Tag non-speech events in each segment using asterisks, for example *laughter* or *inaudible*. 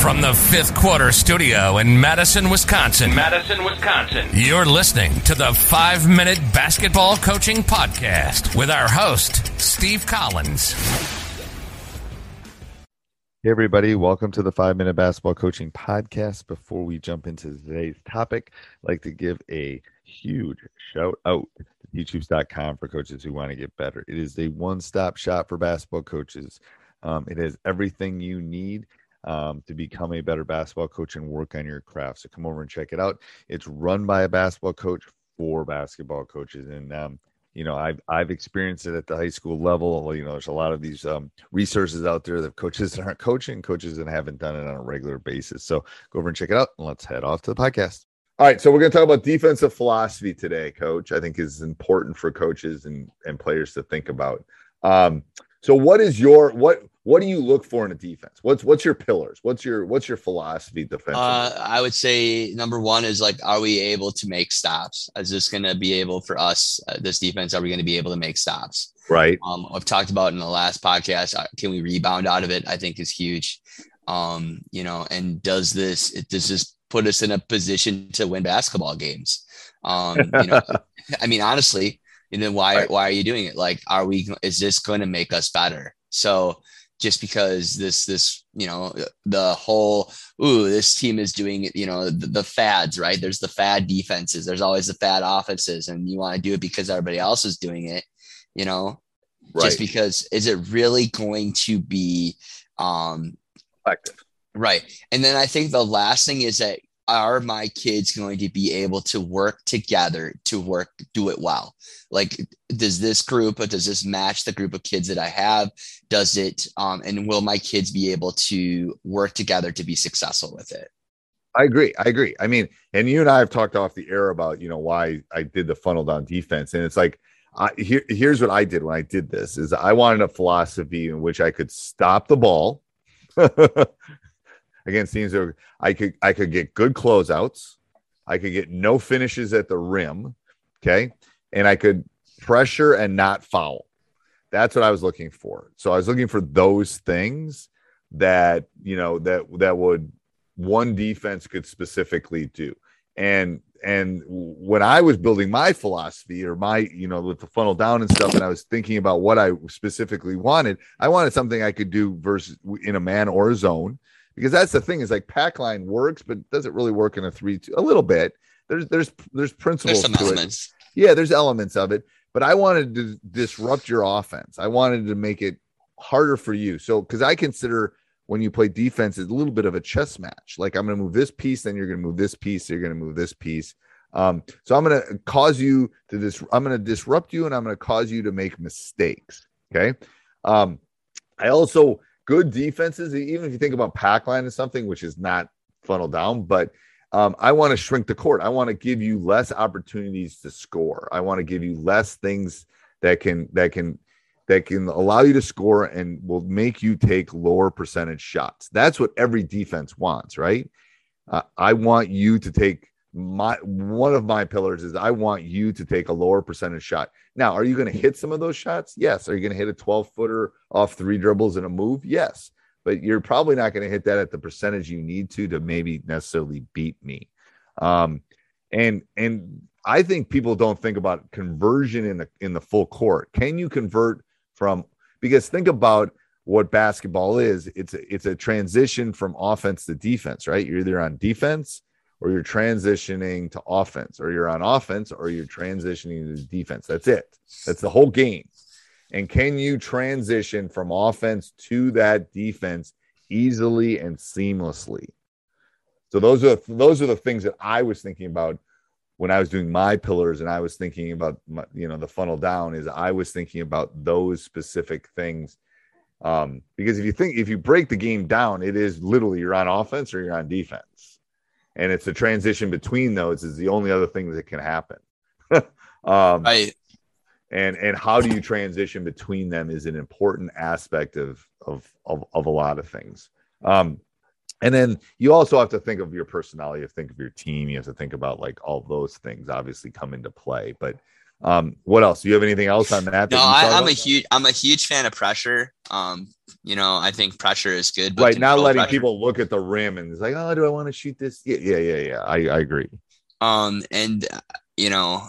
From the fifth quarter studio in Madison, Wisconsin. Madison, Wisconsin. You're listening to the five minute basketball coaching podcast with our host, Steve Collins. Hey, everybody, welcome to the Five Minute Basketball Coaching Podcast. Before we jump into today's topic, I'd like to give a huge shout out to teachhoops.com for coaches who want to get better. It is a one stop shop for basketball coaches. Um, it has everything you need um, to become a better basketball coach and work on your craft. So come over and check it out. It's run by a basketball coach for basketball coaches. And, um, you know, I've, I've experienced it at the high school level. You know, there's a lot of these um, resources out there that coaches that *laughs* aren't coaching, coaches that haven't done it on a regular basis. So go over and check it out and let's head off to the podcast. All right, so we're going to talk about defensive philosophy today, coach. I think is important for coaches and, and players to think about. Um, so what is your what what do you look for in a defense? What's what's your pillars? What's your what's your philosophy defense? Uh, I would say number one is like, are we able to make stops? Is this going to be able for us, uh, this defense? Are we going to be able to make stops? right. Um, I've talked about in the last podcast. uh, Can we rebound out of it? I think is huge. Um, you know, and does this does this put us in a position to win basketball games? Um, you know, *laughs* I mean, honestly, and then why Right. why are you doing it? Like, are we? Is this going to make us better? So just because this this you know the whole ooh this team is doing you know the, the fads right there's the fad defenses there's always the fad offenses and you want to do it because everybody else is doing it you know Right. just because is it really going to be um Effective. right and then i think the last thing is that are my kids going to be able to work together to work do it well like does this group or does this match the group of kids that i have does it um and will my kids be able to work together to be successful with it I agree. I agree. I mean, and you and I have talked off the air about you know why I did the funnel down defense, and it's like, I, here, here's what I did when I did this: is I wanted a philosophy in which I could stop the ball *laughs* against teams that I could I could get good closeouts, I could get no finishes at the rim, okay, and I could pressure and not foul. That's what I was looking for. So I was looking for those things that you know that that would one defense could specifically do. And and when I was building my philosophy or my, you know, with the funnel down and stuff, and I was thinking about what I specifically wanted, I wanted something I could do versus in a man or a zone, because that's the thing is like pack line works, but does it really work in a three two a little bit. There's there's there's principles there's to it yeah, there's elements of it, but I wanted to disrupt your offense. I wanted to make it harder for you. So, because I consider when you play defense, it's a little bit of a chess match. Like I'm going to move this piece, then you're going to move this piece, you're going to move this piece. Um, so I'm going to cause you to this. I'm going to disrupt you, and I'm going to cause you to make mistakes. Okay. Um, I also good defenses, even if you think about pack line and something, which is not funnel down, but um, I want to shrink the court. I want to give you less opportunities to score. I want to give you less things that can that can that can allow you to score and will make you take lower percentage shots. That's what every defense wants, right? Uh, I want you to take my one of my pillars is I want you to take a lower percentage shot. Now, are you going to hit some of those shots? Yes. Are you going to hit a 12 footer off three dribbles in a move? Yes. But you're probably not going to hit that at the percentage you need to to maybe necessarily beat me. Um, and and I think people don't think about conversion in the in the full court. Can you convert from because think about what basketball is. It's a, it's a transition from offense to defense, right? You're either on defense or you're transitioning to offense, or you're on offense or you're transitioning to defense. That's it. That's the whole game. And can you transition from offense to that defense easily and seamlessly? So those are those are the things that I was thinking about when I was doing my pillars and I was thinking about my, you know the funnel down is I was thinking about those specific things um, because if you think if you break the game down it is literally you're on offense or you're on defense and it's the transition between those is the only other thing that can happen *laughs* um, Right. and and how do you transition between them is an important aspect of of of, of a lot of things um and then you also have to think of your personality you have to think of your team you have to think about like all those things obviously come into play but um what else? Do you have anything else on that, No, I, I'm a huge I'm a huge fan of pressure. Um, you know, I think pressure is good. But right not letting pressure- people look at the rim and it's like oh do i want to shoot this? Yeah yeah yeah yeah. I, I agree. Um, and you know,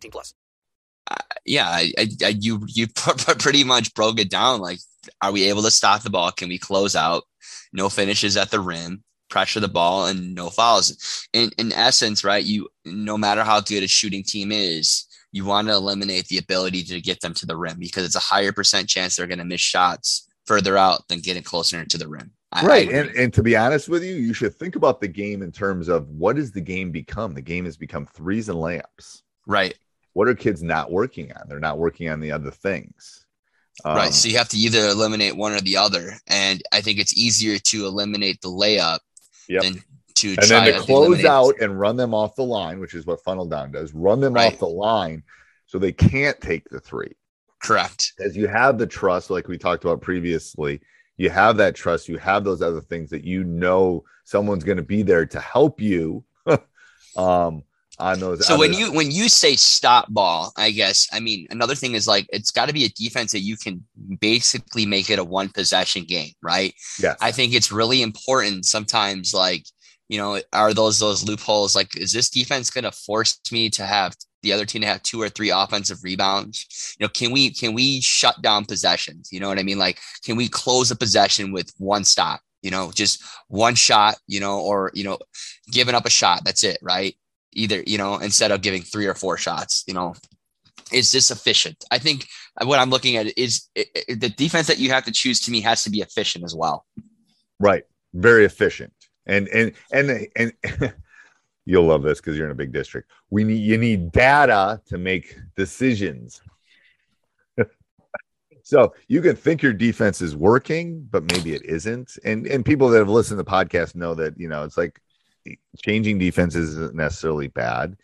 18 plus. Uh, yeah, I, I, I you you *laughs* pretty much broke it down. Like, are we able to stop the ball? Can we close out? No finishes at the rim, pressure the ball, and no fouls. In in essence, right? You no matter how good a shooting team is, you want to eliminate the ability to get them to the rim because it's a higher percent chance they're going to miss shots further out than getting closer to the rim. I- I right agree. and, and to be honest with you you should think about the game in terms of what does the game become the game has become threes and layups right, what are kids not working on they're not working on the other things Um, right. So you have to either eliminate one or the other, and I think it's easier to eliminate the layup Yep. than to and try then to to close eliminate- out and run them off the line which is what funnel down does run them Right. off the line so they can't take the three Correct. as you have the trust like we talked about previously you have that trust you have those other things that you know someone's going to be there to help you *laughs* um on those So when other- you when you say stop ball, I guess I mean another thing is like it's got to be a defense that you can basically make it a one possession game, right? yes. I think it's really important sometimes like you know are those those loopholes like is this defense going to force me to have the other team to have two or three offensive rebounds? You know can we can we shut down possessions? You know what i mean? Like can we close a possession with one stop? You know just one shot you know or you know giving up a shot that's it right either you know instead of giving three or four shots you know is this efficient? I think what i'm looking at is it, it- the defense that you have to choose to me has to be efficient as well. Right. Very efficient. And and and and *laughs* you'll love this because you're in a big district. We need you need data to make decisions. *laughs* So you can think your defense is working but maybe it isn't. And and people that have listened to the podcast know that you know it's like changing defense isn't necessarily bad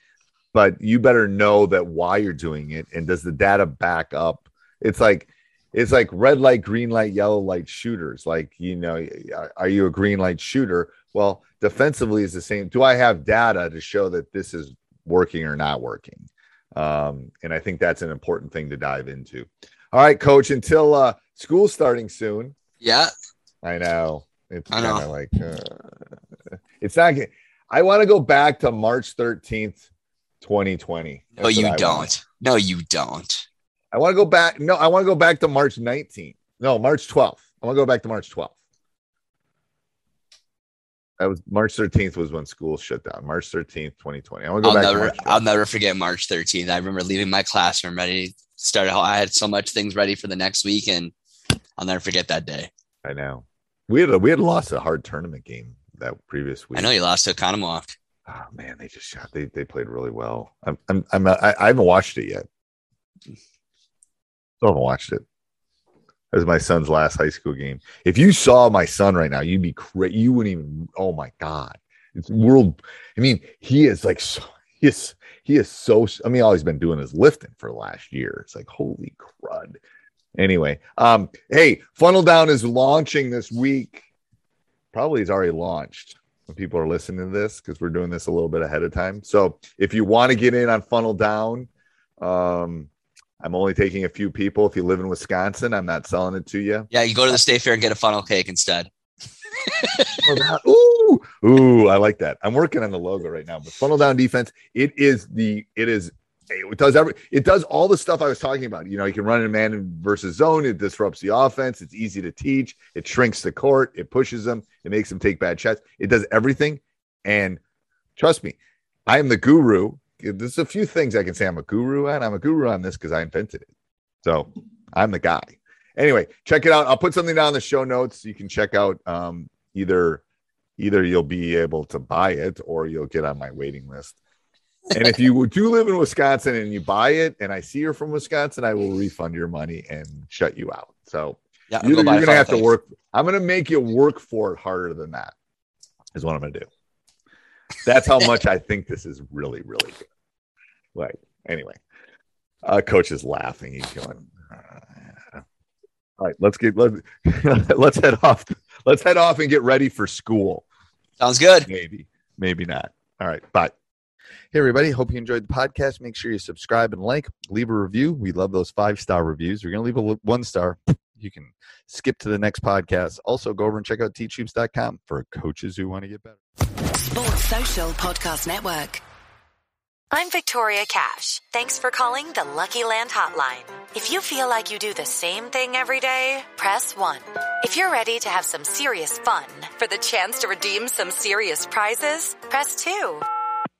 but you better know that why you're doing it and does the data back up? It's like it's like red light green light yellow light shooters. Like you know are you a green light shooter? Well defensively is the same. Do i have data to show that this is working or not working? Um, and i think that's an important thing to dive into. All right coach until uh school's starting soon. Yeah. I know. It's kind of like uh, it's not I want to go back to march 13th 2020 No, you don't. want. No, you don't. I want to go back. No, I want to go back to March 19th. No, March 12th. I want to go back to March 12th. That was March 13th was when school shut down. March 13th, 2020. I want to go I'll back never, I'll never forget March 13th. I remember leaving my classroom ready to start. I had so much things ready for the next week, and I'll never forget that day. I know. We had a, we had lost a hard tournament game that previous week. I know you lost to Oconomowoc. Oh man, they just shot. They they played really well. I'm I'm, I'm I, I haven't watched it yet. Still haven't watched it. That was my son's last high school game. If you saw my son right now, you'd be cra- you wouldn't even. Oh my god, it's world. I mean, he is like so. He is he is so. I mean, all he's been doing is lifting for the last year. It's like holy crud. Anyway, um, hey, Funnel Down is launching this week. Probably is already launched when people are listening to this because we're doing this a little bit ahead of time. So if you want to get in on Funnel Down, um, I'm only taking a few people. If you live in Wisconsin, I'm not selling it to you. Yeah, you go to the state fair and get a funnel cake instead. *laughs* ooh, ooh, I like that. I'm working on the logo right now. But Funnel Down Defense, it is the it is it does every it does all the stuff I was talking about. You know, you can run in man versus zone. It disrupts the offense. It's easy to teach. It shrinks the court. It pushes them. It makes them take bad shots. It does everything. And trust me, I am the guru. There's a few things I can say I'm a guru on. I'm a guru on this because I invented it. So I'm the guy. Anyway, check it out. I'll put something down in the show notes. You can check out um, either either you'll be able to buy it or you'll get on my waiting list and if you do live in Wisconsin and you buy it, and I see you're from Wisconsin, I will refund your money and shut you out. So Yeah, you're, you're gonna a have to work. I'm gonna make you work for it harder than that. Is what I'm gonna do. That's how much I think this is really, really good. Like anyway, uh, coach is laughing. He's going. "Uh, all right, let's get let *laughs* let's head off. Let's head off and get ready for school. Sounds good. Maybe, maybe not. All right, bye. Hey, everybody. Hope you enjoyed the podcast. Make sure you subscribe and like, leave a review. We love those five star reviews. We're going to leave a one star. You can skip to the next podcast. Also, go over and check out teachhoops.com for coaches who want to get better. Sports Social Podcast Network. I'm Victoria Cash. Thanks for calling the Lucky Land Hotline. If you feel like you do the same thing every day, press 1. If you're ready to have some serious fun for the chance to redeem some serious prizes, press 2.